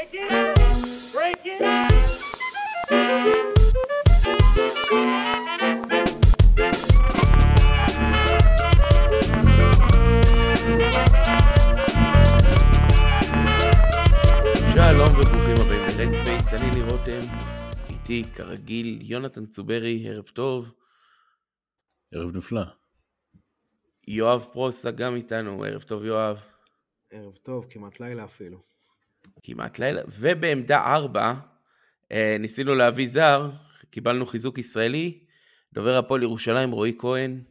שלום וברוכים הבאים Space, אני ניר רותם, איתי כרגיל יונתן צוברי, ערב טוב, ערב נפלא. יואב פרוסה גם איתנו, ערב טוב יואב, ערב טוב, כמעט לילה אפילו. כמעט לילה, ובעמדה 4 אה, ניסינו להביא זר, קיבלנו חיזוק ישראלי, דובר הפועל ירושלים רועי כהן,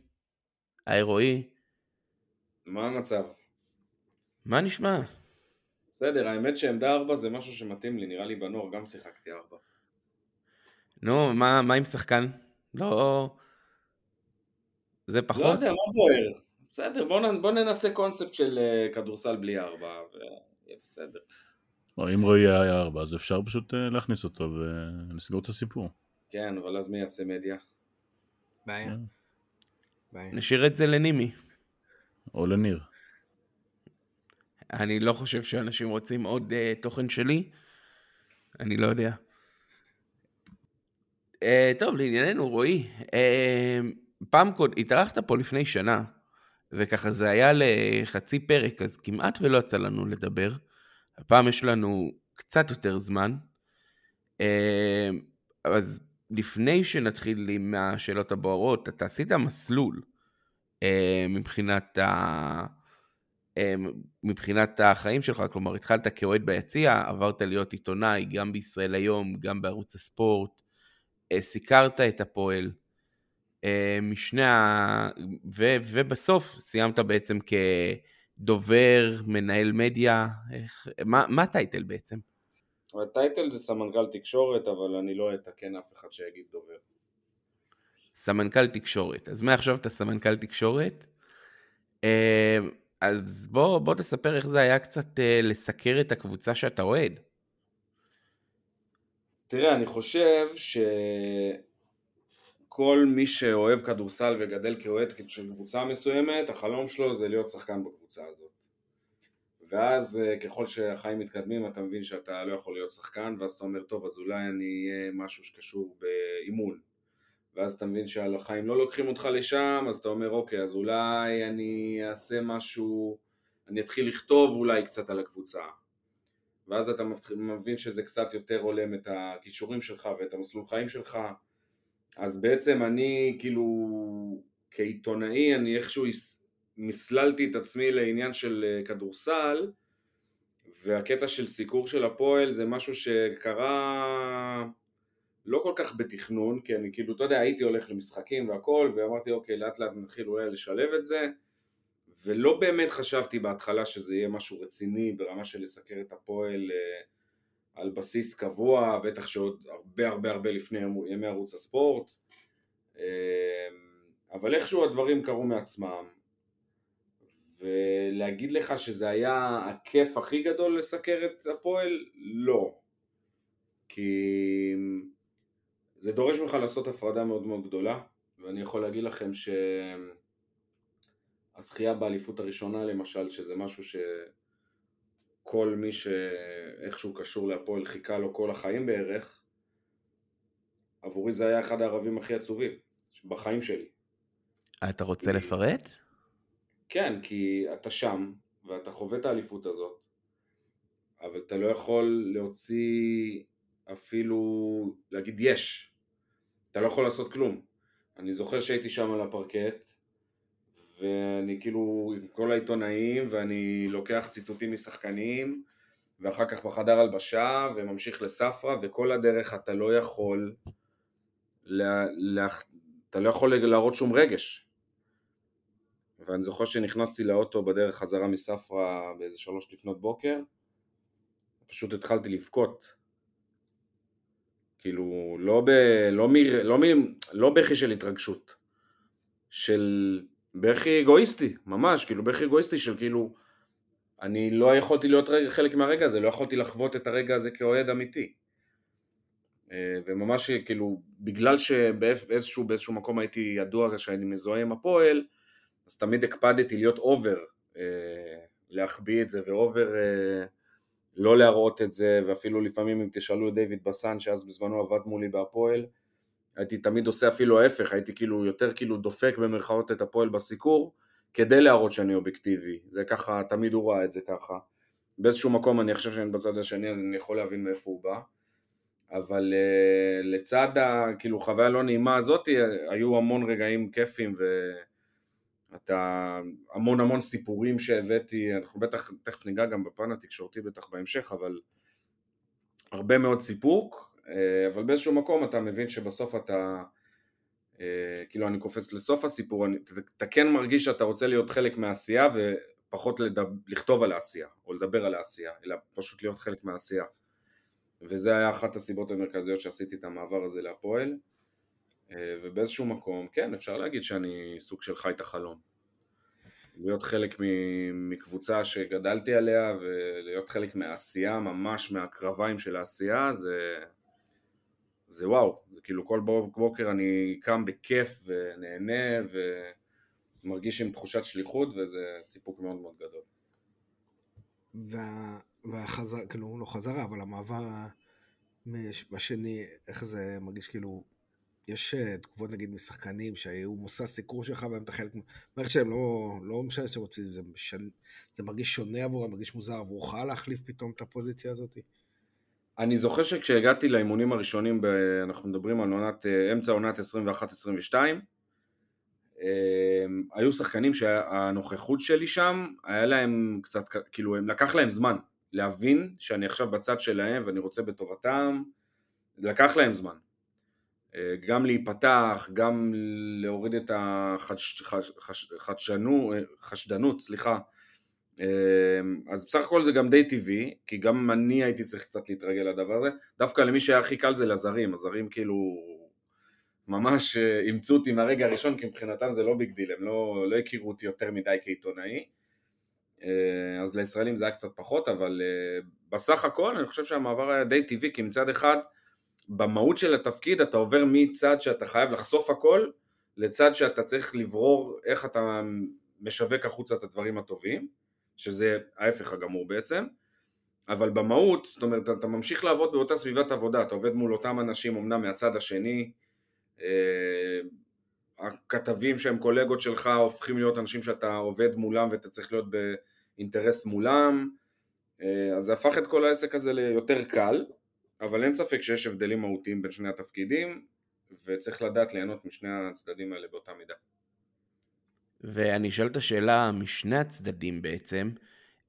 היי רועי, מה המצב? מה נשמע? בסדר, האמת שעמדה 4 זה משהו שמתאים לי, נראה לי בנוער גם שיחקתי 4. נו, מה, מה עם שחקן? לא... זה פחות? לא יודע, מה בוער? בסדר, בוא, נ- בוא ננסה קונספט של uh, כדורסל בלי 4, ויהיה בסדר. אם רועי היה ארבע, אז אפשר פשוט אה, להכניס אותו ולסגור את הסיפור. כן, אבל אז מי יעשה מדיה? בעיה. אה. בעיה. נשאיר את זה לנימי. או לניר. אני לא חושב שאנשים רוצים עוד uh, תוכן שלי, אני לא יודע. Uh, טוב, לענייננו, רועי, uh, פעם קוד, התארחת פה לפני שנה, וככה זה היה לחצי פרק, אז כמעט ולא יצא לנו לדבר. הפעם יש לנו קצת יותר זמן. Uh, אז לפני שנתחיל עם השאלות הבוערות, אתה עשית מסלול uh, מבחינת ה... אמ, מבחינת החיים שלך, כלומר התחלת כאוהד ביציע, עברת להיות עיתונאי גם בישראל היום, גם בערוץ הספורט, אה, סיקרת את הפועל, אה, משני ה... ו... ובסוף סיימת בעצם כדובר, מנהל מדיה, איך... מה, מה הטייטל בעצם? הטייטל זה סמנכ"ל תקשורת, אבל אני לא אתקן אף אחד שיגיד דובר. סמנכ"ל תקשורת. אז מעכשיו אתה סמנכ"ל תקשורת. אה, אז בוא, בוא תספר איך זה היה קצת אה, לסקר את הקבוצה שאתה אוהד. תראה, אני חושב שכל מי שאוהב כדורסל וגדל כאוהד של קבוצה מסוימת, החלום שלו זה להיות שחקן בקבוצה הזאת. ואז אה, ככל שהחיים מתקדמים אתה מבין שאתה לא יכול להיות שחקן, ואז אתה אומר, טוב, אז אולי אני אהיה משהו שקשור באימון. ואז אתה מבין שהחיים לא לוקחים אותך לשם, אז אתה אומר, אוקיי, אז אולי אני אעשה משהו, אני אתחיל לכתוב אולי קצת על הקבוצה. ואז אתה מבין שזה קצת יותר הולם את הכישורים שלך ואת המסלול חיים שלך. אז בעצם אני כאילו כעיתונאי אני איכשהו מסללתי את עצמי לעניין של אה, כדורסל והקטע של סיקור של הפועל זה משהו שקרה לא כל כך בתכנון כי אני כאילו אתה יודע הייתי הולך למשחקים והכל ואמרתי אוקיי לאט לאט נתחיל אולי לשלב את זה ולא באמת חשבתי בהתחלה שזה יהיה משהו רציני ברמה של לסקר את הפועל אה, על בסיס קבוע, בטח שעוד הרבה הרבה הרבה לפני ימי- ערוץ הספורט, אה, אבל איכשהו הדברים קרו מעצמם, ולהגיד לך שזה היה הכיף הכי גדול לסקר את הפועל? לא. כי זה דורש ממך לעשות הפרדה מאוד מאוד גדולה, ואני יכול להגיד לכם ש... הזכייה באליפות הראשונה למשל, שזה משהו שכל מי שאיכשהו קשור להפועל חיכה לו כל החיים בערך, עבורי זה היה אחד הערבים הכי עצובים בחיים שלי. אתה רוצה לפרט? כן, כי אתה שם, ואתה חווה את האליפות הזאת, אבל אתה לא יכול להוציא אפילו, להגיד יש. אתה לא יכול לעשות כלום. אני זוכר שהייתי שם על הפרקט, ואני כאילו עם כל העיתונאים, ואני לוקח ציטוטים משחקנים, ואחר כך בחדר הלבשה, וממשיך לספרא, וכל הדרך אתה לא יכול, לה, לה, אתה לא יכול להראות שום רגש. ואני זוכר שנכנסתי לאוטו בדרך חזרה מספרא באיזה שלוש לפנות בוקר, פשוט התחלתי לבכות. כאילו, לא, ב, לא, מ, לא, מ, לא בכי של התרגשות, של בכי אגואיסטי, ממש, כאילו בכי אגואיסטי של כאילו, אני לא יכולתי להיות רגע, חלק מהרגע הזה, לא יכולתי לחוות את הרגע הזה כאוהד אמיתי. אה, וממש כאילו, בגלל שבאיזשהו באיזשהו מקום הייתי ידוע שאני מזוהה עם הפועל, אז תמיד הקפדתי להיות אובר, אה, להחביא את זה ואובר אה, לא להראות את זה, ואפילו לפעמים אם תשאלו את דיוויד בסן, שאז בזמנו עבד מולי בהפועל, הייתי תמיד עושה אפילו ההפך, הייתי כאילו יותר כאילו דופק במרכאות את הפועל בסיקור, כדי להראות שאני אובייקטיבי, זה ככה, תמיד הוא ראה את זה ככה. באיזשהו מקום אני חושב שאני בצד השני, אני יכול להבין מאיפה הוא בא. אבל uh, לצד הכאילו חוויה לא נעימה הזאת, היו המון רגעים כיפים ואתה המון המון סיפורים שהבאתי, אנחנו בטח, תכף ניגע גם בפן התקשורתי בטח בהמשך, אבל הרבה מאוד סיפוק, אבל באיזשהו מקום אתה מבין שבסוף אתה, uh, כאילו אני קופץ לסוף הסיפור, אתה כן מרגיש שאתה רוצה להיות חלק מהעשייה ופחות לדב, לכתוב על העשייה או לדבר על העשייה, אלא פשוט להיות חלק מהעשייה. וזה היה אחת הסיבות המרכזיות שעשיתי את המעבר הזה להפועל אה, ובאיזשהו מקום, כן, אפשר להגיד שאני סוג של חי את החלום. להיות חלק מקבוצה שגדלתי עליה ולהיות חלק מהעשייה, ממש מהקרביים של העשייה, זה, זה וואו, זה כאילו כל בוקר אני קם בכיף ונהנה ומרגיש עם תחושת שליחות וזה סיפוק מאוד מאוד גדול. וה... והחזרה, כאילו, לא חזרה, אבל המעבר בשני, איך זה מרגיש כאילו, יש אה, תגובות נגיד משחקנים שהיו מושא סיקור שלך והם את החלק, מערכת שלהם לא, לא משנה שהם רוצים, זה, משל, זה מרגיש שונה עבורם, מרגיש מוזר עבורך להחליף פתאום את הפוזיציה הזאת? אני זוכר שכשהגעתי לאימונים הראשונים, ב, אנחנו מדברים על עונת, אה, אמצע עונת 21-22, היו שחקנים שהנוכחות שלי שם, היה להם קצת, כאילו, הם לקח להם זמן. להבין שאני עכשיו בצד שלהם ואני רוצה בטובתם, לקח להם זמן. אה, גם להיפתח, גם להוריד את החשדנות, סליחה. אה, אז בסך הכל זה גם די טבעי, כי גם אני הייתי צריך קצת להתרגל לדבר הזה. דווקא למי שהיה הכי קל זה לזרים, הזרים כאילו ממש אה, אימצו אותי מהרגע הראשון, כי מבחינתם זה לא big deal, הם לא, לא הכירו אותי יותר מדי כעיתונאי. אה, אז לישראלים זה היה קצת פחות, אבל אה, בסך הכל אני חושב שהמעבר היה די טבעי, כי מצד אחד, במהות של התפקיד אתה עובר מצד שאתה חייב לחשוף הכל, לצד שאתה צריך לברור איך אתה משווק החוצה את הדברים הטובים, שזה ההפך הגמור בעצם, אבל במהות, זאת אומרת, אתה ממשיך לעבוד באותה סביבת עבודה, אתה עובד מול אותם אנשים אמנם מהצד השני, אה, הכתבים שהם קולגות שלך הופכים להיות אנשים שאתה עובד מולם ואתה צריך להיות באינטרס מולם, אה, אז זה הפך את כל העסק הזה ליותר קל, אבל אין ספק שיש הבדלים מהותיים בין שני התפקידים, וצריך לדעת ליהנות משני הצדדים האלה באותה מידה. ואני אשאל את השאלה משני הצדדים בעצם,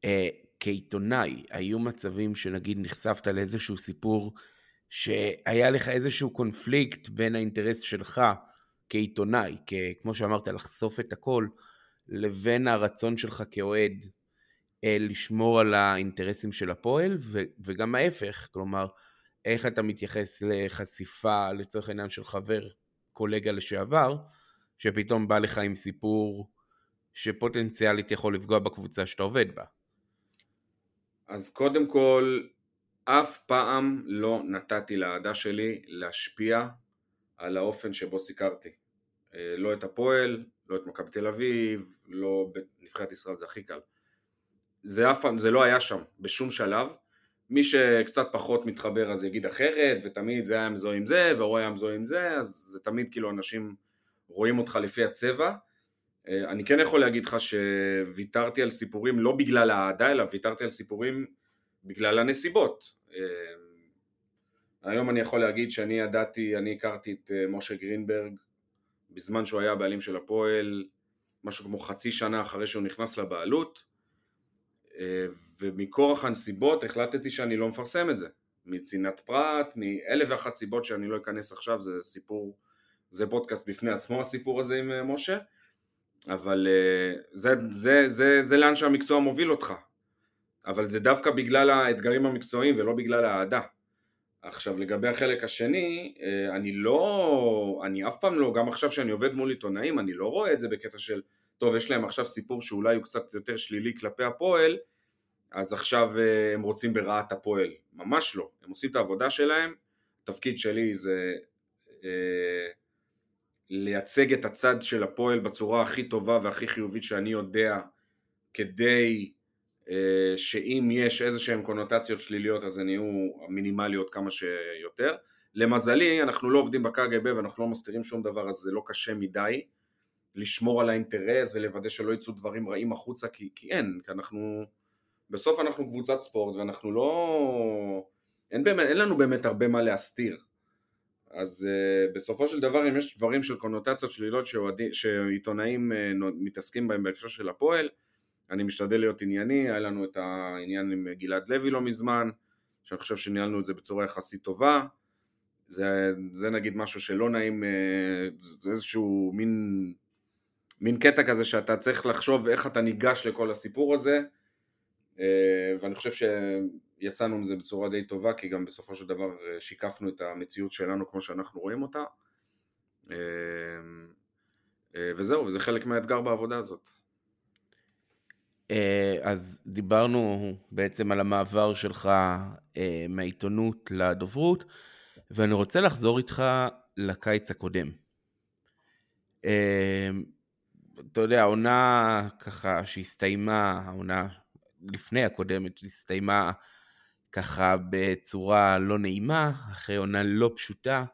אה, כעיתונאי, היו מצבים שנגיד נחשפת לאיזשהו סיפור שהיה לך איזשהו קונפליקט בין האינטרס שלך כעיתונאי, כמו שאמרת, לחשוף את הכל, לבין הרצון שלך כאוהד אה, לשמור על האינטרסים של הפועל, ו- וגם ההפך, כלומר, איך אתה מתייחס לחשיפה לצורך העניין של חבר, קולגה לשעבר, שפתאום בא לך עם סיפור שפוטנציאלית יכול לפגוע בקבוצה שאתה עובד בה. אז קודם כל, אף פעם לא נתתי לאהדה שלי להשפיע על האופן שבו סיקרתי. אה, לא את הפועל, לא את מכבי תל אביב, לא בנבחרת ישראל זה הכי קל. זה אף פעם, זה לא היה שם בשום שלב. מי שקצת פחות מתחבר אז יגיד אחרת, ותמיד זה היה מזוהה עם זה, והוא היה מזוהה עם זה, אז זה תמיד כאילו אנשים רואים אותך לפי הצבע. אה, אני כן יכול להגיד לך שוויתרתי על סיפורים לא בגלל האהדה, אלא ויתרתי על סיפורים בגלל הנסיבות. אה, היום אני יכול להגיד שאני ידעתי, אני הכרתי את משה גרינברג בזמן שהוא היה הבעלים של הפועל, משהו כמו חצי שנה אחרי שהוא נכנס לבעלות, אה, ומכורח הנסיבות החלטתי שאני לא מפרסם את זה. מצנעת פרט, מאלף ואחת סיבות שאני לא אכנס עכשיו, זה סיפור, זה פודקאסט בפני עצמו הסיפור הזה עם אה, משה, אבל אה, זה, זה, זה, זה לאן שהמקצוע מוביל אותך. אבל זה דווקא בגלל האתגרים המקצועיים ולא בגלל האהדה. עכשיו לגבי החלק השני, אה, אני לא, אני אף פעם לא, גם עכשיו שאני עובד מול עיתונאים, אני לא רואה את זה בקטע של, טוב יש להם עכשיו סיפור שאולי הוא קצת יותר שלילי כלפי הפועל, אז עכשיו הם רוצים ברעת הפועל, ממש לא, הם עושים את העבודה שלהם, התפקיד שלי זה אה, לייצג את הצד של הפועל בצורה הכי טובה והכי חיובית שאני יודע כדי אה, שאם יש איזה שהן קונוטציות שליליות אז הן יהיו מינימליות כמה שיותר. למזלי אנחנו לא עובדים בקג"ב ואנחנו לא מסתירים שום דבר אז זה לא קשה מדי לשמור על האינטרס ולוודא שלא יצאו דברים רעים החוצה כי, כי אין, כי אנחנו בסוף אנחנו קבוצת ספורט ואנחנו לא... אין, באמת, אין לנו באמת הרבה מה להסתיר. אז uh, בסופו של דבר אם יש דברים של קונוטציות שלילות שעיתונאים uh, מתעסקים בהם בהקשר של הפועל, אני משתדל להיות ענייני, היה לנו את העניין עם גלעד לוי לא מזמן, שאני חושב שניהלנו את זה בצורה יחסית טובה, זה, זה נגיד משהו שלא נעים, אה, זה איזשהו מין, מין קטע כזה שאתה צריך לחשוב איך אתה ניגש לכל הסיפור הזה, אה, ואני חושב שיצאנו מזה בצורה די טובה, כי גם בסופו של דבר אה, שיקפנו את המציאות שלנו כמו שאנחנו רואים אותה, וזהו, וזה חלק מהאתגר בעבודה הזאת. אז דיברנו בעצם על המעבר שלך מהעיתונות לדוברות. ואני רוצה לחזור איתך לקיץ הקודם. אמ, אתה יודע, העונה ככה שהסתיימה, העונה לפני הקודמת, שהסתיימה ככה בצורה לא נעימה, אחרי עונה לא פשוטה,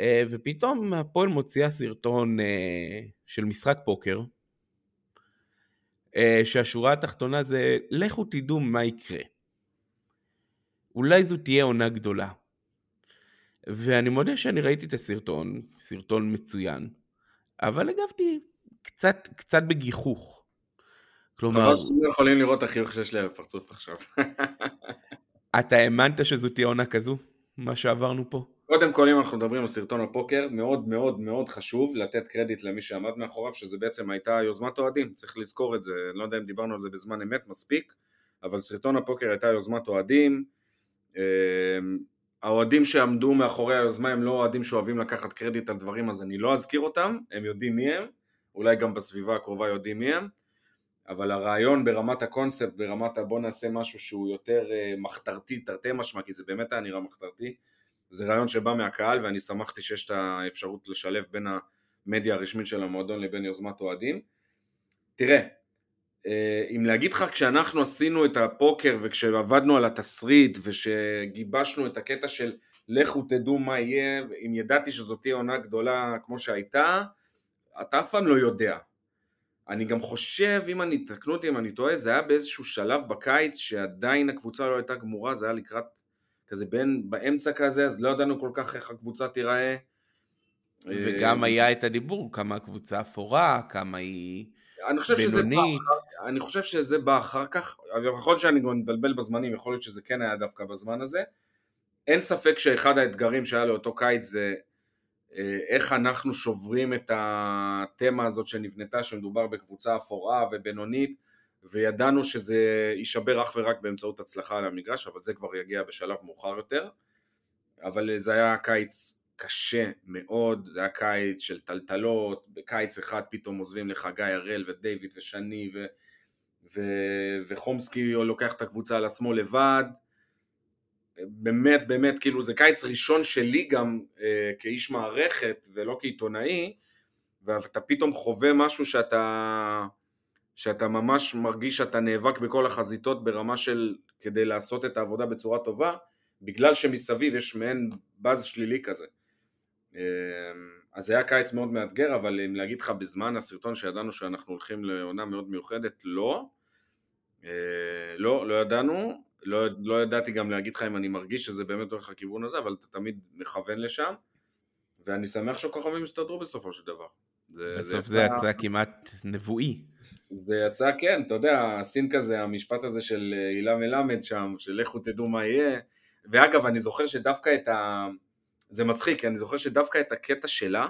אה, ופתאום הפועל מוציאה סרטון אה, של משחק פוקר, אה, שהשורה התחתונה זה לכו תדעו מה יקרה. אולי זו תהיה עונה גדולה. ואני מודה שאני ראיתי את הסרטון, סרטון מצוין, אבל הגבתי קצת, קצת בגיחוך. כלומר... חבל שאתם יכולים לראות את החיוך שיש לי בפרצוף עכשיו. אתה האמנת שזו תהיה עונה כזו? מה שעברנו פה? קודם כל אם אנחנו מדברים על סרטון הפוקר, מאוד מאוד מאוד חשוב לתת קרדיט למי שעמד מאחוריו, שזה בעצם הייתה יוזמת אוהדים, צריך לזכור את זה, אני לא יודע אם דיברנו על זה בזמן אמת מספיק, אבל סרטון הפוקר הייתה יוזמת אוהדים, אמ, האוהדים שעמדו מאחורי היוזמה הם לא אוהדים שאוהבים לקחת קרדיט על דברים אז אני לא אזכיר אותם, הם יודעים מי הם, אולי גם בסביבה הקרובה יודעים מי הם, אבל הרעיון ברמת הקונספט, ברמת בוא נעשה משהו שהוא יותר uh, מחתרתי, תרתי משמע, כי זה באמת היה נראה מחתרתי, זה רעיון שבא מהקהל ואני שמחתי שיש את האפשרות לשלב בין המדיה הרשמית של המועדון לבין יוזמת אוהדים. תראה, אה, אם להגיד לך כשאנחנו עשינו את הפוקר וכשעבדנו על התסריט ושגיבשנו את הקטע של לכו תדעו מה יהיה, אם ידעתי שזאת תהיה עונה גדולה כמו שהייתה, אתה אף פעם לא יודע. אני גם חושב, אם אני, תקנו אותי אם אני טועה, זה היה באיזשהו שלב בקיץ שעדיין הקבוצה לא הייתה גמורה, זה היה לקראת כזה בין, באמצע כזה, אז לא ידענו כל כך איך הקבוצה תיראה. וגם אה, היה את הדיבור, כמה הקבוצה אפורה, כמה היא... אני חושב שזה בא אחר, אני חושב שזה בא אחר כך, יכול להיות שאני גם מתבלבל בזמנים, יכול להיות שזה כן היה דווקא בזמן הזה. אין ספק שאחד האתגרים שהיה לאותו קיץ זה איך אנחנו שוברים את התמה הזאת שנבנתה, שמדובר בקבוצה אפורה ובינונית, וידענו שזה יישבר אך ורק באמצעות הצלחה על המגרש, אבל זה כבר יגיע בשלב מאוחר יותר. אבל זה היה קיץ קשה מאוד, זה היה קיץ של טלטלות, בקיץ אחד פתאום עוזבים לך גיא הראל ודייוויד ושני ו... ו... וחומסקי לוקח את הקבוצה על עצמו לבד, באמת באמת כאילו זה קיץ ראשון שלי גם אה, כאיש מערכת ולא כעיתונאי, ואתה פתאום חווה משהו שאתה, שאתה ממש מרגיש שאתה נאבק בכל החזיתות ברמה של כדי לעשות את העבודה בצורה טובה, בגלל שמסביב יש מעין באז שלילי כזה. אמ, אז זה היה קיץ מאוד מאתגר, אבל אם להגיד לך בזמן הסרטון שידענו שאנחנו הולכים לעונה מאוד מיוחדת, לא. אה, לא, לא ידענו, לא, לא ידעתי גם להגיד לך אם אני מרגיש שזה באמת הולך לכיוון הזה, אבל אתה תמיד מכוון לשם, ואני שמח שהכוכבים יסתדרו בסופו של דבר. זה, בסוף זה, יצא כמעט נבואי. זה יצא, כן, אתה יודע, הסין כזה, המשפט הזה של אה, הילה מלמד שם, של לכו תדעו מה יהיה, ואגב, אני זוכר שדווקא את ה... זה מצחיק, אני זוכר שדווקא את הקטע שלה,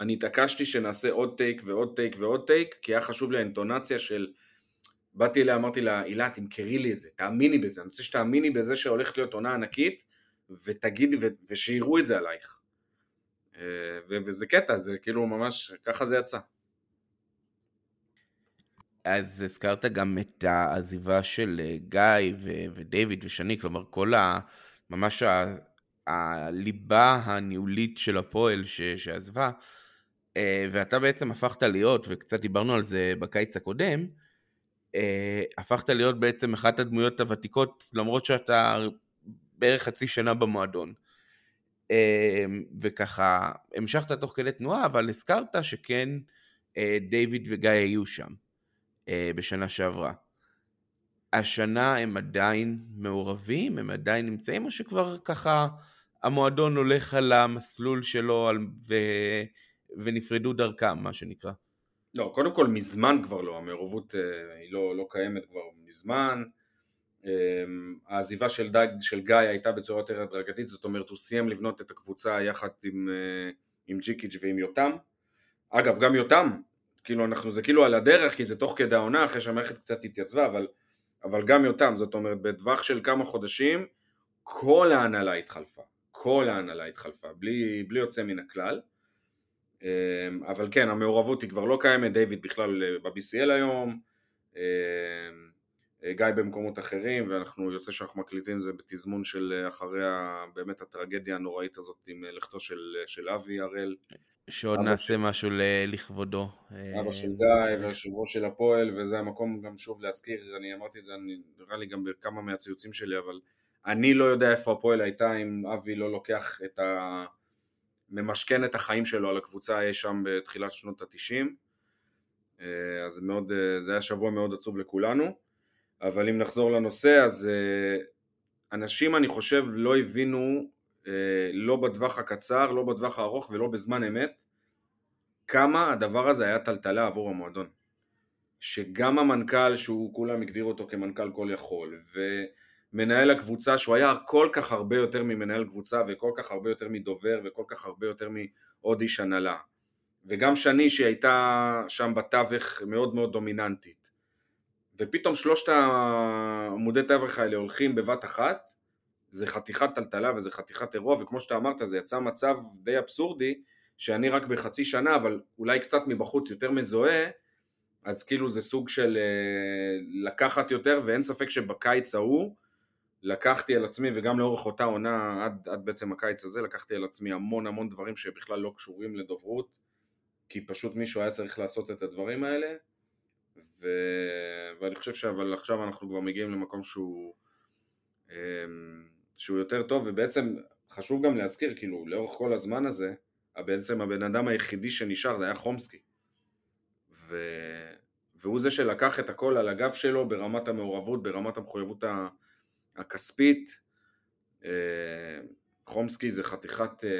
אני התעקשתי שנעשה עוד טייק ועוד טייק ועוד טייק, כי היה חשוב לי האינטונציה של... באתי אליה, אמרתי לה, הילה, תמכרי לי את זה, תאמיני בזה, אני רוצה שתאמיני בזה שהולכת להיות עונה ענקית, ותגידי, ושיראו את זה עלייך. אה, וזה קטע, זה כאילו ממש, ככה זה יצא. אז הזכרת גם את העזיבה של אה, גיא ו- ודייוויד ושני, כלומר כל ה... ממש הליבה הניהולית של הפועל ש, שעזבה, אה, ואתה בעצם הפכת להיות, וקצת דיברנו על זה בקיץ הקודם, אה, הפכת להיות בעצם אחת הדמויות הוותיקות, למרות שאתה בערך חצי שנה במועדון. אה, וככה, המשכת תוך כדי תנועה, אבל הזכרת שכן אה, דיוויד וגיא היו שם אה, בשנה שעברה. השנה הם עדיין מעורבים, הם עדיין נמצאים, או שכבר ככה המועדון הולך על המסלול שלו על, ו, ונפרדו דרכם, מה שנקרא? לא, קודם כל מזמן כבר לא, המעורבות אה, היא לא, לא קיימת כבר מזמן. אה, העזיבה של, דג, של גיא הייתה בצורה יותר הדרגתית, זאת אומרת הוא סיים לבנות את הקבוצה יחד עם, אה, עם ג'יקיץ' ועם יותם. אגב, גם יותם, כאילו אנחנו, זה כאילו על הדרך, כי זה תוך כדי העונה, אחרי שהמערכת קצת התייצבה, אבל, אבל גם יותם, זאת אומרת, בטווח של כמה חודשים, כל ההנהלה התחלפה. כל ההנהלה התחלפה, בלי, בלי יוצא מן הכלל. אמ, אבל כן, המעורבות היא כבר לא קיימת, דיוויד בכלל אה, ב-BCL היום, אמ, אה, גיא במקומות אחרים, ואנחנו יוצא שאנחנו מקליטים זה בתזמון של אה, אחרי באמת הטרגדיה הנוראית הזאת עם לכתו של, של אבי הראל. שעוד נעשה של... משהו לכבודו. אבא של גיא ויושב ראש של הפועל, וזה המקום גם שוב להזכיר, אני אמרתי את זה נראה לי גם בכמה מהציוצים שלי, אבל אני לא יודע איפה הפועל הייתה אם אבי לא לוקח את ה... ממשכן את החיים שלו על הקבוצה אי שם בתחילת שנות התשעים. אה, אז מאוד, אה, זה היה שבוע מאוד עצוב לכולנו. אבל אם נחזור לנושא אז אה, אנשים אני חושב לא הבינו לא בטווח הקצר, לא בטווח הארוך ולא בזמן אמת כמה הדבר הזה היה טלטלה עבור המועדון. שגם המנכ"ל שהוא כולם הגדירו אותו כמנכ"ל כל יכול ו... מנהל הקבוצה שהוא היה כל כך הרבה יותר ממנהל קבוצה וכל כך הרבה יותר מדובר וכל כך הרבה יותר מעוד איש הנהלה וגם שני שהייתה שם בתווך מאוד מאוד דומיננטית. ופתאום שלושת העמודי תווך האלה הולכים בבת אחת זה חתיכת טלטלה וזה חתיכת אירוע וכמו שאתה אמרת זה יצא מצב די אבסורדי שאני רק בחצי שנה אבל אולי קצת מבחוץ יותר מזוהה אז כאילו זה סוג של אה, לקחת יותר ואין ספק שבקיץ ההוא לקחתי על עצמי וגם לאורך אותה עונה עד, עד בעצם הקיץ הזה לקחתי על עצמי המון המון דברים שבכלל לא קשורים לדוברות כי פשוט מישהו היה צריך לעשות את הדברים האלה. ו... ואני חושב שאבל עכשיו אנחנו כבר מגיעים למקום שהוא אמ, שהוא יותר טוב ובעצם חשוב גם להזכיר כאילו לאורך כל הזמן הזה בעצם הבן אדם היחידי שנשאר זה היה חומסקי. ו... והוא זה שלקח את הכל על הגב שלו ברמת המעורבות ברמת המחויבות ה... הכספית, אה, חומסקי זה חתיכת, אה,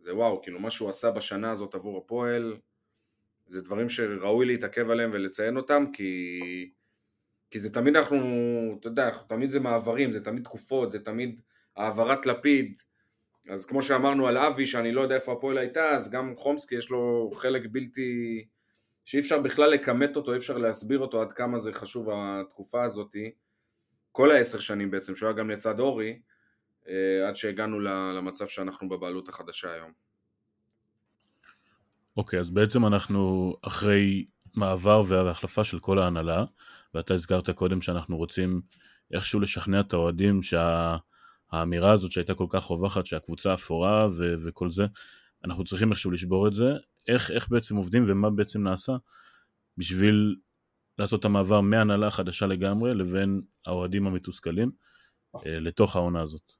זה וואו, כאילו מה שהוא עשה בשנה הזאת עבור הפועל, זה דברים שראוי להתעכב עליהם ולציין אותם, כי, כי זה תמיד אנחנו, אתה יודע, תמיד זה מעברים, זה תמיד תקופות, זה תמיד העברת לפיד, אז כמו שאמרנו על אבי, שאני לא יודע איפה הפועל הייתה, אז גם חומסקי יש לו חלק בלתי, שאי אפשר בכלל לכמת אותו, אי אפשר להסביר אותו עד כמה זה חשוב התקופה הזאתי. כל העשר שנים בעצם, שהוא היה גם לצד אורי, אה, עד שהגענו למצב שאנחנו בבעלות החדשה היום. אוקיי, okay, אז בעצם אנחנו אחרי מעבר והחלפה של כל ההנהלה, ואתה הזכרת קודם שאנחנו רוצים איכשהו לשכנע את האוהדים שהאמירה הזאת שהייתה כל כך רווחת, שהקבוצה אפורה ו- וכל זה, אנחנו צריכים איכשהו לשבור את זה. איך, איך בעצם עובדים ומה בעצם נעשה בשביל לעשות את המעבר מהנהלה חדשה לגמרי לבין האוהדים המתוסכלים אה, לתוך העונה הזאת.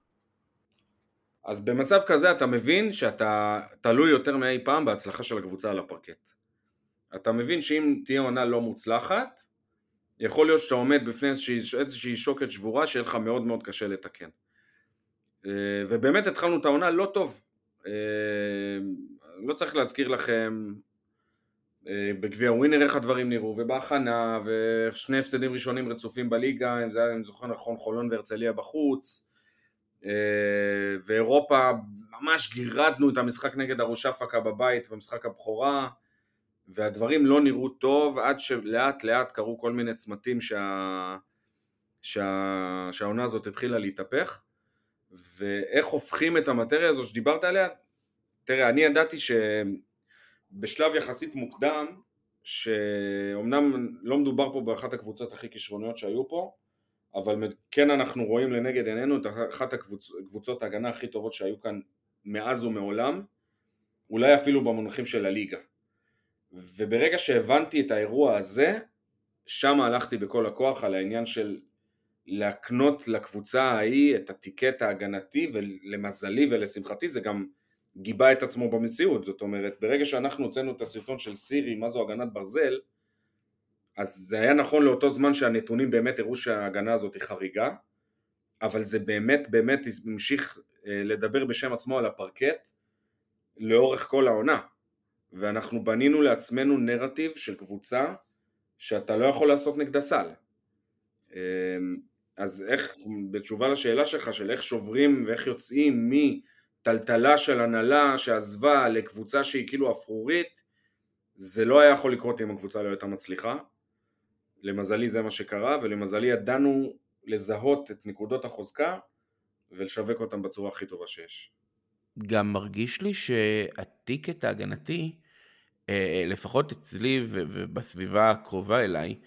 אז במצב כזה אתה מבין שאתה תלוי יותר מאי פעם בהצלחה של הקבוצה על הפרקט. אתה מבין שאם תהיה עונה לא מוצלחת, יכול להיות שאתה עומד בפני איזושהי, שוקת שבורה שיהיה לך מאוד מאוד קשה לתקן. אה, ובאמת התחלנו את העונה לא טוב. אה, לא צריך להזכיר לכם בגביע ווינר איך הדברים נראו, ובהכנה, ושני הפסדים ראשונים רצופים בליגה, אם זה היה, אם זוכר נכון, חולון והרצליה בחוץ, אה, ואירופה, ממש גירדנו את המשחק נגד ארוש אפקה בבית במשחק הבכורה, והדברים לא נראו טוב עד שלאט לאט קרו כל מיני צמתים שה... שה... שהעונה הזאת התחילה להתהפך, ואיך הופכים את המטריה הזו שדיברת עליה, תראה, אני ידעתי ש... בשלב יחסית מוקדם, שאומנם לא מדובר פה באחת הקבוצות הכי כישרוניות שהיו פה, אבל כן אנחנו רואים לנגד עינינו את אחת הקבוצות ההגנה הכי טובות שהיו כאן מאז ומעולם, אולי אפילו במונחים של הליגה. וברגע שהבנתי את האירוע הזה, שם הלכתי בכל הכוח על העניין של להקנות לקבוצה ההיא את הטיקט ההגנתי ולמזלי ולשמחתי זה גם גיבה את עצמו במציאות, זאת אומרת ברגע שאנחנו הוצאנו את הסרטון של סירי מה זו הגנת ברזל? אז זה היה נכון לאותו זמן שהנתונים באמת הראו שההגנה הזאת היא חריגה אבל זה באמת באמת המשיך אה, לדבר בשם עצמו על הפרקט לאורך כל העונה. ואנחנו בנינו לעצמנו נרטיב של קבוצה שאתה לא יכול לעשות נגדה סל. אמ, אז איך, בתשובה לשאלה שלך של איך שוברים ואיך יוצאים מטלטלה של הנהלה שעזבה לקבוצה שהיא כאילו אפרורית זה לא היה יכול לקרות אם הקבוצה לא הייתה מצליחה למזלי זה מה שקרה ולמזלי ידענו לזהות את נקודות החוזקה ולשווק אותם בצורה הכי טובה שיש. גם מרגיש לי שהטיקט ההגנתי, אה, לפחות אצלי ובסביבה הקרובה אליי,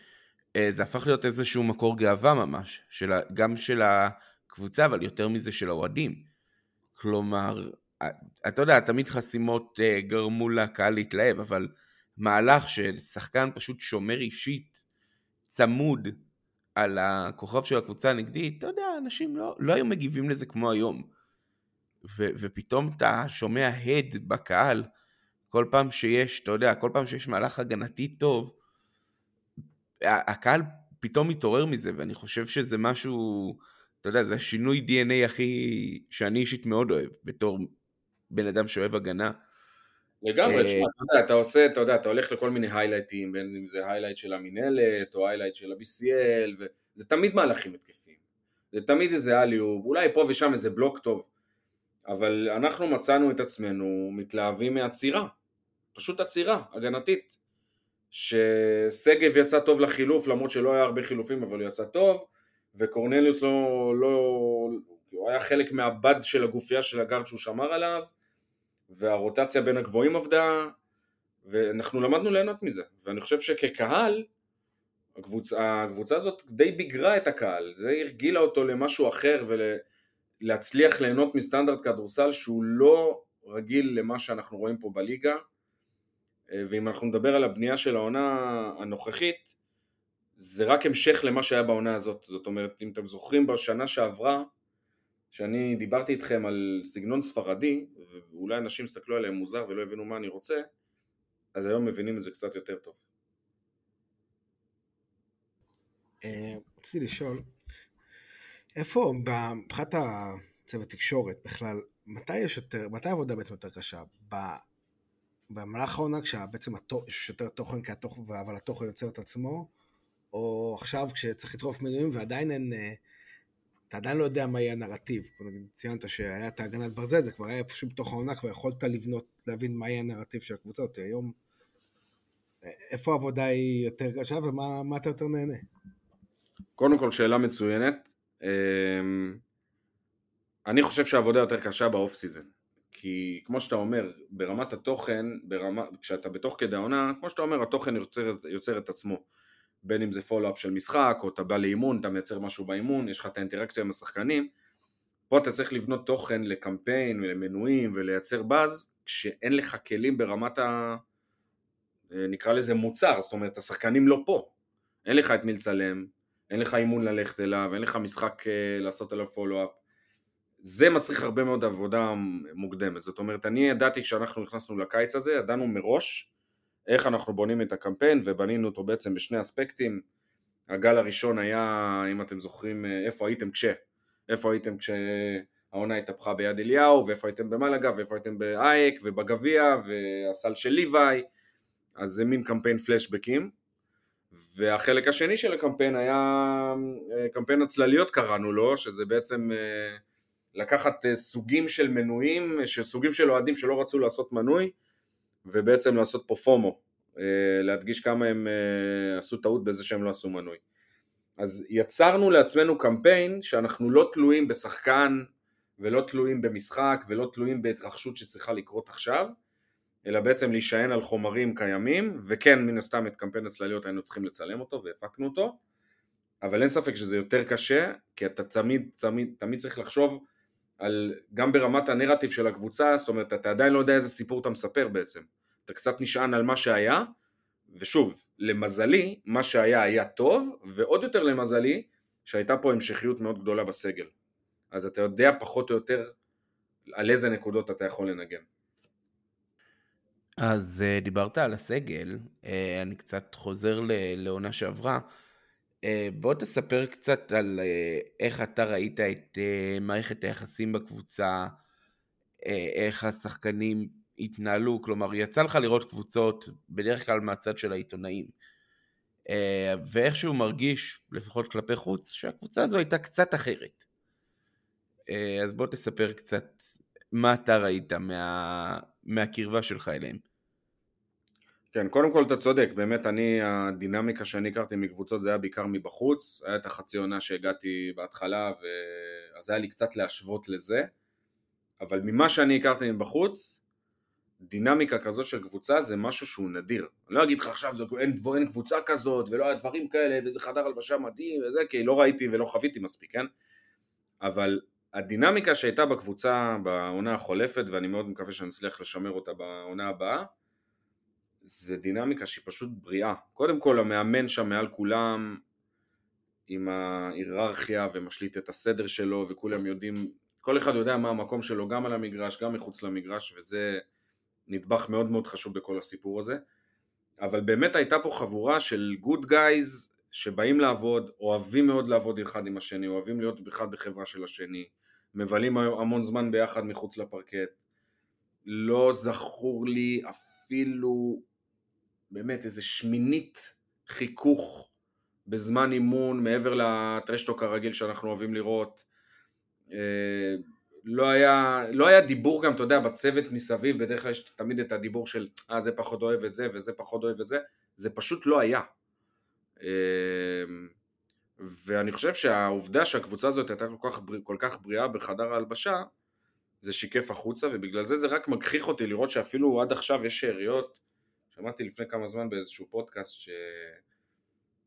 אה, זה הפך להיות איזשהו מקור גאווה ממש, של, גם של הקבוצה, אבל יותר מזה של האוהדים. כלומר, אה, אתה יודע, תמיד חסימות גרמו לקהל להתלהב, אבל מהלך של שחקן פשוט שומר אישית, צמוד, על הכוכב של הקבוצה הנגדית, אתה יודע, אנשים לא, לא היו מגיבים לזה כמו היום. ו, ופתאום אתה שומע הד בקהל, כל פעם שיש, אתה יודע, כל פעם שיש מהלך הגנתי טוב, הקהל פתאום מתעורר מזה, ואני חושב שזה משהו, אתה יודע, זה השינוי DNA הכי, שאני אישית מאוד אוהב, בתור בן אדם שאוהב הגנה. לגמרי, תשמע, אה, אתה יודע, אתה עושה, אתה יודע, אתה הולך לכל מיני highlights, בין אם זה highlight של המינהלת, או היילייט של ה-BCL, וזה תמיד מהלכים התקפים. זה תמיד איזה alley-oop, אולי פה ושם איזה בלוק טוב, אבל אנחנו מצאנו את עצמנו מתלהבים מעצירה, פשוט עצירה, הגנתית. ששגב יצא טוב לחילוף, למרות שלא היה הרבה חילופים, אבל הוא יצא טוב, וקורנליוס לא, לא, הוא היה חלק מהבד של הגופייה של הגארד שהוא שמר עליו, והרוטציה בין הגבוהים עבדה, ואנחנו למדנו ליהנות מזה, ואני חושב שכקהל, הקבוצה, הקבוצה הזאת די ביגרה את הקהל, זה הרגילה אותו למשהו אחר ולהצליח ליהנות מסטנדרט כדורסל שהוא לא רגיל למה שאנחנו רואים פה בליגה, ואם אנחנו נדבר על הבנייה של העונה הנוכחית, זה רק המשך למה שהיה בעונה הזאת, זאת אומרת אם אתם זוכרים בשנה שעברה שאני דיברתי איתכם על סגנון ספרדי, ואולי אנשים הסתכלו עליהם מוזר ולא הבינו מה אני רוצה, אז היום מבינים את זה קצת יותר טוב. אה, רציתי לשאול, איפה, מבחינת הצוות תקשורת בכלל, מתי יש יותר, מתי העבודה בעצם יותר קשה? במהלך העונה כשבעצם יש יותר תוכן, אבל התוכן יוצר את עצמו, או עכשיו כשצריך לטרוף מנויים ועדיין אין אה, אתה עדיין לא יודע מה יהיה הנרטיב. ציינת שהיה את ההגנת ברזל, זה כבר היה איפשהו בתוך העונה, כבר יכולת לבנות, להבין מה יהיה הנרטיב של הקבוצה. אותי. היום, איפה העבודה היא יותר קשה ומה אתה יותר נהנה? קודם כל, שאלה מצוינת. אמ, אני חושב שהעבודה יותר קשה ב off season. כי כמו שאתה אומר, ברמת התוכן, ברמה, כשאתה בתוך כדי העונה, כמו שאתה אומר, התוכן יוצר, יוצר את עצמו. בין אם זה follow-up של משחק, או אתה בא לאימון, אתה מייצר משהו באימון, יש לך את האינטראקציה עם השחקנים, פה אתה צריך לבנות תוכן לקמפיין ולמנויים ולייצר באז, כשאין לך כלים ברמת ה... נקרא לזה מוצר, זאת אומרת השחקנים לא פה, אין לך את מי לצלם, אין לך אימון ללכת אליו, אין לך משחק אה, לעשות עליו פולו-אפ, זה מצריך הרבה מאוד עבודה מוקדמת, זאת אומרת אני ידעתי כשאנחנו נכנסנו לקיץ הזה, ידענו מראש איך אנחנו בונים את הקמפיין ובנינו אותו בעצם בשני אספקטים. הגל הראשון היה, אם אתם זוכרים, איפה הייתם כש, איפה הייתם כשהעונה התהפכה ביד אליהו, ואיפה הייתם במלאגה, ואיפה הייתם באייק ובגביע, והסל של ליוואי, אז זה מין קמפיין פלשבקים. והחלק השני של הקמפיין היה אה, קמפיין הצלליות קראנו לו, שזה בעצם אה, לקחת אה, סוגים של מנויים, סוגים של אוהדים שלא רצו לעשות מנוי, ובעצם לעשות פה פומו, אה, להדגיש כמה הם אה, עשו טעות בזה שהם לא עשו מנוי. אז יצרנו לעצמנו קמפיין שאנחנו לא תלויים בשחקן ולא תלויים במשחק ולא תלויים בהתרחשות שצריכה לקרות עכשיו, אלא בעצם להישען על חומרים קיימים, וכן מן הסתם את קמפיין הצלליות היינו צריכים לצלם אותו והפקנו אותו, אבל אין ספק שזה יותר קשה, כי אתה תמיד, תמיד, תמיד צריך לחשוב על, גם ברמת הנרטיב של הקבוצה, זאת אומרת אתה עדיין לא יודע איזה סיפור אתה מספר בעצם, אתה קצת נשען על מה שהיה, ושוב, למזלי, מה שהיה היה טוב, ועוד יותר למזלי, שהייתה פה המשכיות מאוד גדולה בסגל. אז אתה יודע פחות או יותר על איזה נקודות אתה יכול לנגן. אז uh, דיברת על הסגל, uh, אני קצת חוזר לעונה שעברה. Uh, בוא תספר קצת על uh, איך אתה ראית את uh, מערכת היחסים בקבוצה, איך השחקנים התנהלו, כלומר יצא לך לראות קבוצות בדרך כלל מהצד של העיתונאים. Uh, ואיכשהו מרגיש, לפחות כלפי חוץ, שהקבוצה הזו הייתה קצת אחרת. אז בוא תספר קצת מה אתה ראית מה... מהקרבה שלך אליהם. כן, קודם כל אתה צודק, באמת אני, הדינמיקה שאני הכרתי מקבוצות זה היה בעיקר מבחוץ, היה את החצי עונה שהגעתי בהתחלה, אז היה לי קצת להשוות לזה, אבל ממה שאני הכרתי מבחוץ, דינמיקה כזאת של קבוצה זה משהו שהוא נדיר. אני לא אגיד לך עכשיו, זה, אין, אין קבוצה כזאת, ולא היה דברים כאלה, וזה חדר הלבשה מדהים, וזה, כי לא ראיתי ולא חוויתי מספיק, כן? אבל הדינמיקה שהייתה בקבוצה בעונה החולפת, ואני מאוד מקווה שאני אצליח לשמר אותה בעונה הבאה, זה דינמיקה שהיא פשוט בריאה. קודם כל המאמן שם מעל כולם, עם ההיררכיה ומשליט את הסדר שלו, וכולם יודעים, כל אחד יודע מה המקום שלו גם על המגרש, גם מחוץ למגרש, וזה נדבך מאוד מאוד חשוב בכל הסיפור הזה. אבל באמת הייתה פה חבורה של גוד גייז שבאים לעבוד, אוהבים מאוד לעבוד אחד עם השני, אוהבים להיות אחד בחברה של השני, מבלים המון זמן ביחד מחוץ לפרקט. לא זכור לי אפילו באמת איזה שמינית חיכוך בזמן אימון מעבר לטרשטוק הרגיל שאנחנו אוהבים לראות. אה, לא היה, לא היה דיבור גם, אתה יודע, בצוות מסביב, בדרך כלל יש תמיד את הדיבור של אה זה פחות אוהב את זה וזה פחות אוהב את זה, זה פשוט לא היה. אה, ואני חושב שהעובדה שהקבוצה הזאת הייתה כל כך, כל כך בריאה בחדר ההלבשה, זה שיקף החוצה, ובגלל זה זה רק מגחיך אותי לראות שאפילו עד עכשיו יש שאריות, שמעתי לפני כמה זמן באיזשהו פודקאסט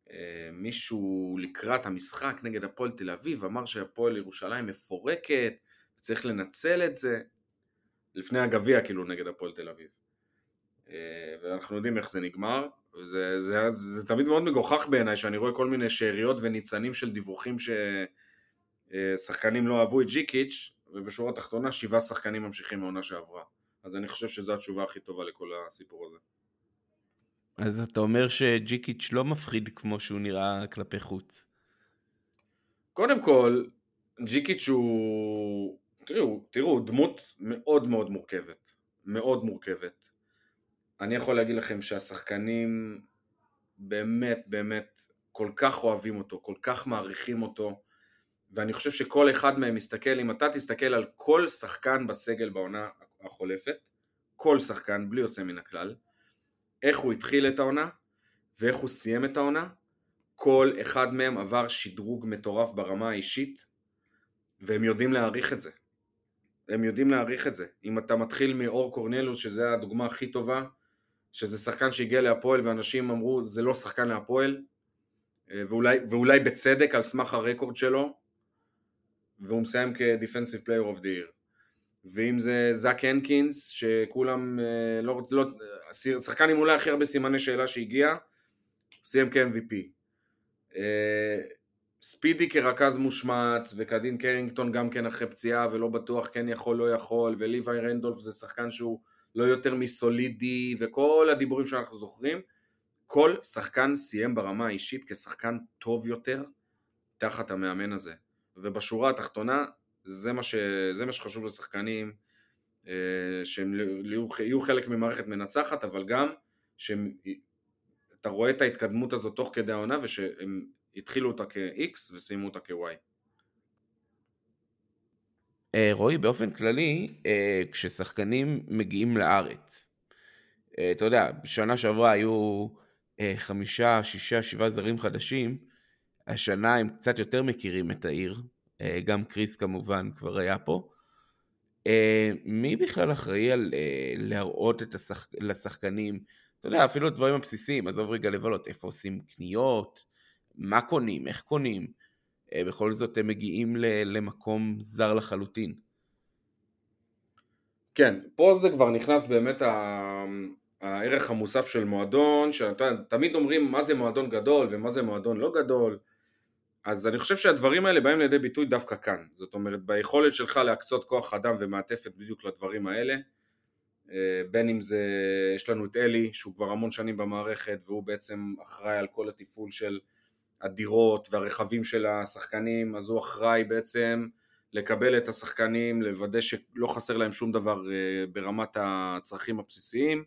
שמישהו אה, לקראת המשחק נגד הפועל תל אביב אמר שהפועל ירושלים מפורקת, וצריך לנצל את זה, לפני הגביע כאילו נגד הפועל תל אביב. אה, ואנחנו יודעים איך זה נגמר, וזה זה, זה, זה תמיד מאוד מגוחך בעיניי שאני רואה כל מיני שאריות וניצנים של דיווחים ששחקנים לא אהבו את ג'יקיץ' ובשורה התחתונה שבעה שחקנים ממשיכים מעונה שעברה. אז אני חושב שזו התשובה הכי טובה לכל הסיפור הזה. אז אתה אומר שג'יקיץ' לא מפחיד כמו שהוא נראה כלפי חוץ. קודם כל, ג'יקיץ' הוא... תראו, תראו, דמות מאוד מאוד מורכבת. מאוד מורכבת. אני יכול להגיד לכם שהשחקנים באמת באמת כל כך אוהבים אותו, כל כך מעריכים אותו, ואני חושב שכל אחד מהם מסתכל, אם אתה תסתכל על כל שחקן בסגל בעונה החולפת, כל שחקן בלי יוצא מן הכלל, איך הוא התחיל את העונה ואיך הוא סיים את העונה, כל אחד מהם עבר שדרוג מטורף ברמה האישית, והם יודעים להעריך את זה. הם יודעים להעריך את זה. אם אתה מתחיל מאור קורנלוס, שזה הדוגמה הכי טובה, שזה שחקן שהגיע להפועל ואנשים אמרו זה לא שחקן להפועל אה, ואולי, ואולי בצדק על סמך הרקורד שלו והוא מסיים כ-Defensive Player of the Year ואם זה זאק הנקינס שכולם אה, לא רוצים, לא, שחקן עם אולי הכי הרבה סימני שאלה שהגיע סיים כ-MVP אה, ספידי כרכז מושמץ וקדין קרינגטון גם כן אחרי פציעה ולא בטוח כן יכול לא יכול וליווי רנדולף זה שחקן שהוא לא יותר מסולידי וכל הדיבורים שאנחנו זוכרים, כל שחקן סיים ברמה האישית כשחקן טוב יותר תחת המאמן הזה. ובשורה התחתונה, זה מה, ש... זה מה שחשוב לשחקנים, אה, שהם יהיו, חלק ממערכת מנצחת, אבל גם שאתה רואה את ההתקדמות הזאת תוך כדי העונה ושהם התחילו אותה כ-X וסיימו אותה כ-Y. אה, רועי, באופן כללי, אה, כששחקנים מגיעים לארץ, אתה יודע, בשנה שעברה היו חמישה, שישה, שבעה זרים חדשים, השנה הם קצת יותר מכירים את העיר, גם קריס כמובן כבר היה פה. מי בכלל אחראי על להראות את השחק... לשחקנים, אתה יודע, אפילו הדברים הבסיסיים, עזוב רגע לבלות, איפה עושים קניות, מה קונים, איך קונים, אה, בכל זאת הם מגיעים למקום זר לחלוטין. כן, פה זה כבר נכנס באמת הערך המוסף של מועדון, שתמיד אומרים מה זה מועדון גדול ומה זה מועדון לא גדול, אז אני חושב שהדברים האלה באים לידי ביטוי דווקא כאן, זאת אומרת ביכולת שלך להקצות כוח אדם ומעטפת בדיוק לדברים האלה, אה, בין אם זה, יש לנו את אלי שהוא כבר המון שנים במערכת והוא בעצם אחראי על כל התפעול של הדירות והרכבים של השחקנים, אז הוא אחראי בעצם לקבל את השחקנים, לוודא שלא חסר להם שום דבר אה, ברמת הצרכים הבסיסיים,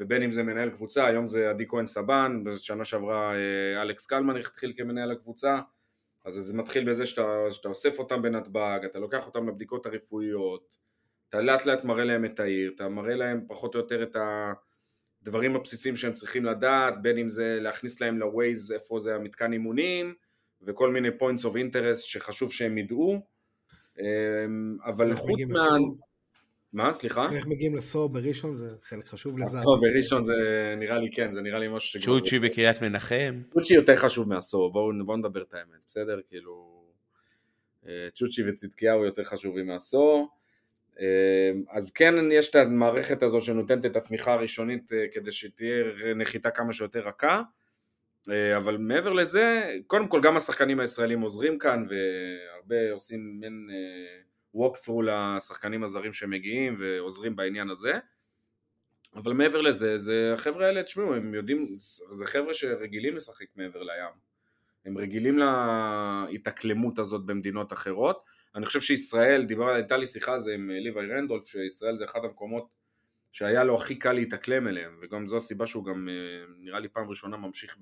ובין אם זה מנהל קבוצה, היום זה עדי כהן סבן, בשנה שעברה אה, אלכס קלמן התחיל כמנהל הקבוצה, אז זה מתחיל בזה שאתה, שאתה אוסף אותם בנתב"ג, אתה לוקח אותם לבדיקות הרפואיות, אתה לאט לאט מראה להם את העיר, אתה מראה להם פחות או יותר את הדברים הבסיסיים שהם צריכים לדעת, בין אם זה להכניס להם ל-Waze איפה זה המתקן אימונים, וכל מיני points of interest שחשוב שהם ידעו, אמ, אבל חוץ מה... מה? סליחה? איך מגיעים לסור בראשון זה חלק חשוב לזה. הסור בראשון זה נראה לי כן, זה נראה לי משהו שכבר... צ'וצ'י בקריית מנחם. צ'וצ'י יותר חשוב מהסור, בואו בוא נדבר את האמת, בסדר? כאילו... אה, צ'וצ'י וצדקיהו יותר חשובים מהסור. אה, אז כן יש את המערכת הזאת שנותנת את התמיכה הראשונית אה, כדי שתהיה נחיתה כמה שיותר רכה. אבל מעבר לזה, קודם כל גם השחקנים הישראלים עוזרים כאן והרבה עושים מין walk through לשחקנים הזרים שמגיעים ועוזרים בעניין הזה. אבל מעבר לזה, זה החבר'ה האלה, תשמעו, הם יודעים, זה חבר'ה שרגילים לשחק מעבר לים. הם רגילים להתאקלמות הזאת במדינות אחרות. אני חושב שישראל, דיבר, הייתה לי שיחה על זה עם ליוואי רנדולף, שישראל זה אחד המקומות שהיה לו הכי קל להתאקלם אליהם וגם זו הסיבה שהוא גם נראה לי פעם ראשונה ממשיך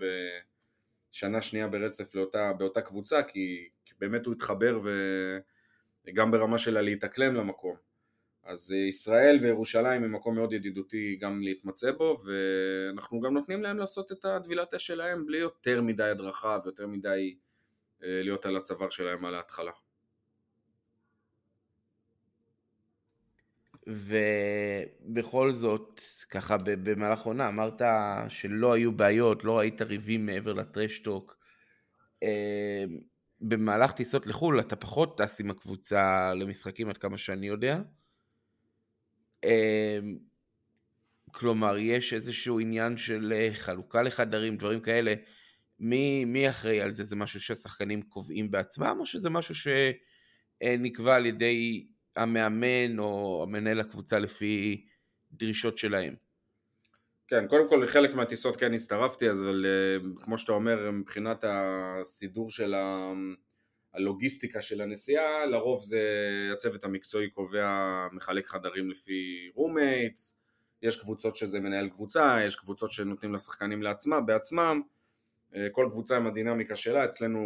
בשנה שנייה ברצף לאותה, באותה קבוצה כי, כי באמת הוא התחבר ו... גם ברמה של להתאקלם למקום. אז אה, ישראל וירושלים הם מקום מאוד ידידותי גם להתמצא בו ואנחנו גם נותנים להם לעשות את הטבילת אש שלהם בלי יותר מדי הדרכה ויותר מדי אה, להיות על הצוואר שלהם על ההתחלה. ובכל זאת, ככה במהלך עונה, אמרת שלא היו בעיות, לא ראית ריבים מעבר לטרשטוק. במהלך טיסות לחו"ל אתה פחות טס עם הקבוצה למשחקים עד כמה שאני יודע. אמ, כלומר, יש איזשהו עניין של אה, חלוקה לחדרים, דברים כאלה. מי, מי אחראי על זה? זה משהו שהשחקנים קובעים בעצמם, או שזה משהו שנקבע על ידי המאמן או המנהל הקבוצה לפי דרישות שלהם? כן, קודם כל לחלק מהטיסות כן הצטרפתי, אבל uh, כמו שאתה אומר, מבחינת הסידור של ה... הלוגיסטיקה של הנסיעה, לרוב זה הצוות המקצועי קובע, מחלק חדרים לפי roommates, יש קבוצות שזה מנהל קבוצה, יש קבוצות שנותנים לשחקנים לעצמם, בעצמם, uh, כל קבוצה עם הדינמיקה שלה, אצלנו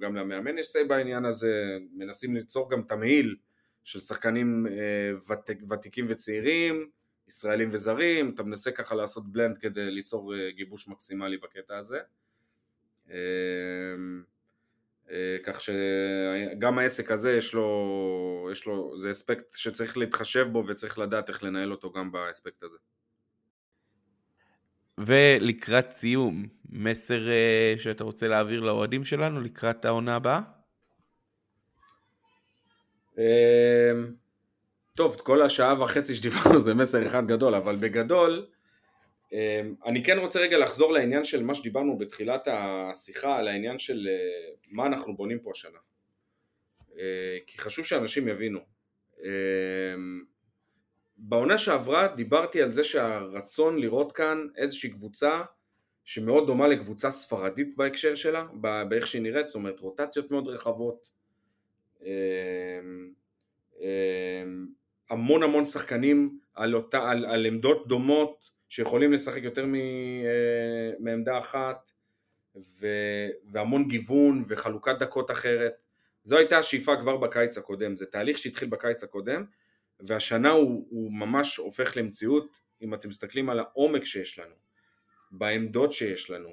גם למאמן יש say בעניין הזה, מנסים ליצור גם תמהיל של שחקנים uh, ותיק, ותיקים וצעירים, ישראלים וזרים, אתה מנסה ככה לעשות בלנד כדי ליצור אה, גיבוש מקסימלי בקטע הזה. אמ, אה, כך שגם העסק הזה יש לו, יש לו, זה אספקט שצריך להתחשב בו וצריך לדעת איך לנהל אותו גם באספקט הזה. ולקראת סיום, מסר אה, שאתה רוצה להעביר לאוהדים שלנו לקראת העונה הבאה? טוב, כל השעה וחצי שדיברנו זה מסר אחד גדול, אבל בגדול, אמ, אני כן רוצה רגע לחזור לעניין של מה שדיברנו בתחילת השיחה, על העניין של אה, מה אנחנו בונים פה השנה. אה, כי חשוב שאנשים יבינו. אמ, בעונה שעברה דיברתי על זה שהרצון לראות כאן איזושהי קבוצה שמאוד דומה לקבוצה ספרדית בהקשר שלה, באיך שהיא נראית, זאת אומרת רוטציות מאוד רחבות, אמ, המון המון שחקנים על, אותה, על, על עמדות דומות שיכולים לשחק יותר מ, אה, מעמדה אחת ו, והמון גיוון וחלוקת דקות אחרת. זו הייתה השאיפה כבר בקיץ הקודם, זה תהליך שהתחיל בקיץ הקודם והשנה הוא, הוא ממש הופך למציאות אם אתם מסתכלים על העומק שיש לנו, בעמדות שיש לנו,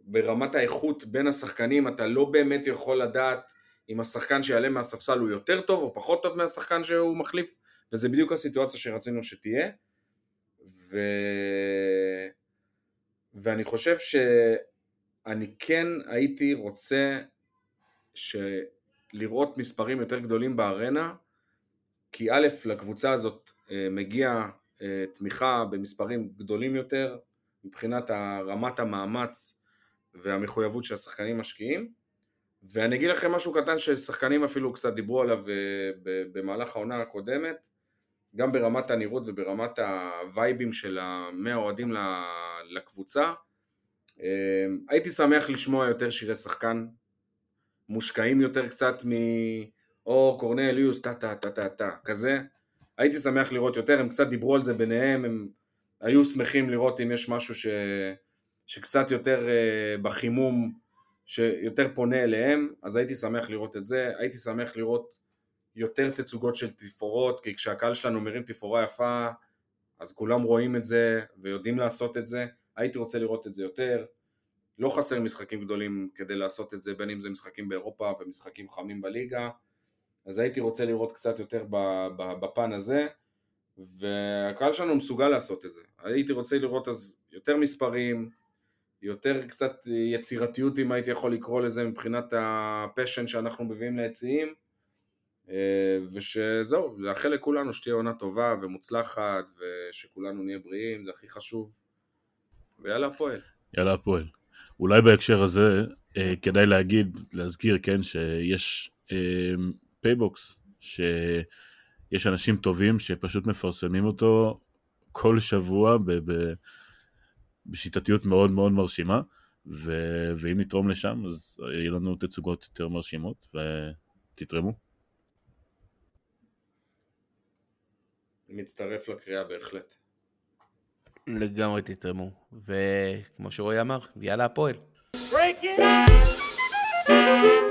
ברמת האיכות בין השחקנים אתה לא באמת יכול לדעת אם השחקן שיעלה מהספסל הוא יותר טוב או פחות טוב מהשחקן שהוא מחליף וזה בדיוק הסיטואציה שרצינו שתהיה. ו... ואני חושב שאני כן הייתי רוצה ש... לראות מספרים יותר גדולים בארנה כי א' לקבוצה הזאת אה, מגיע אה, תמיכה במספרים גדולים יותר מבחינת רמת המאמץ והמחויבות שהשחקנים משקיעים. ואני אגיד לכם משהו קטן ששחקנים אפילו קצת דיברו עליו במהלך העונה הקודמת גם ברמת הנראות וברמת הווייבים של מהאוהדים לקבוצה הייתי שמח לשמוע יותר שירי שחקן מושקעים יותר קצת מ... או קורנליוס, טה טה טה טה טה, כזה. הייתי שמח לראות יותר, הם קצת דיברו על זה ביניהם, הם היו שמחים לראות אם יש משהו ש... שקצת יותר uh, בחימום, שיותר פונה אליהם, אז הייתי שמח לראות את זה, הייתי שמח לראות יותר תצוגות של תפאורות, כי כשהקהל שלנו מרים תפאורה יפה, אז כולם רואים את זה ויודעים לעשות את זה, הייתי רוצה לראות את זה יותר. לא חסר משחקים גדולים כדי לעשות את זה, בין אם זה משחקים באירופה ומשחקים חמים בליגה, אז הייתי רוצה לראות קצת יותר בפן הזה, והקהל שלנו מסוגל לעשות את זה. הייתי רוצה לראות אז יותר מספרים, יותר קצת יצירתיות אם הייתי יכול לקרוא לזה מבחינת הפשן שאנחנו מביאים ליציעים, ושזהו, לאחל לכולנו שתהיה עונה טובה ומוצלחת, ושכולנו נהיה בריאים, זה הכי חשוב. ויאללה הפועל. יאללה הפועל. אולי בהקשר הזה אה, כדאי להגיד, להזכיר, כן, שיש אה, PayBox, שיש אנשים טובים שפשוט מפרסמים אותו כל שבוע ב- ב- בשיטתיות מאוד מאוד מרשימה, ו- ואם נתרום לשם אז יהיו לנו תצוגות יותר מרשימות, ותתרמו. מצטרף לקריאה בהחלט. לגמרי תתרמו, וכמו שרועי אמר, יאללה הפועל. Break it!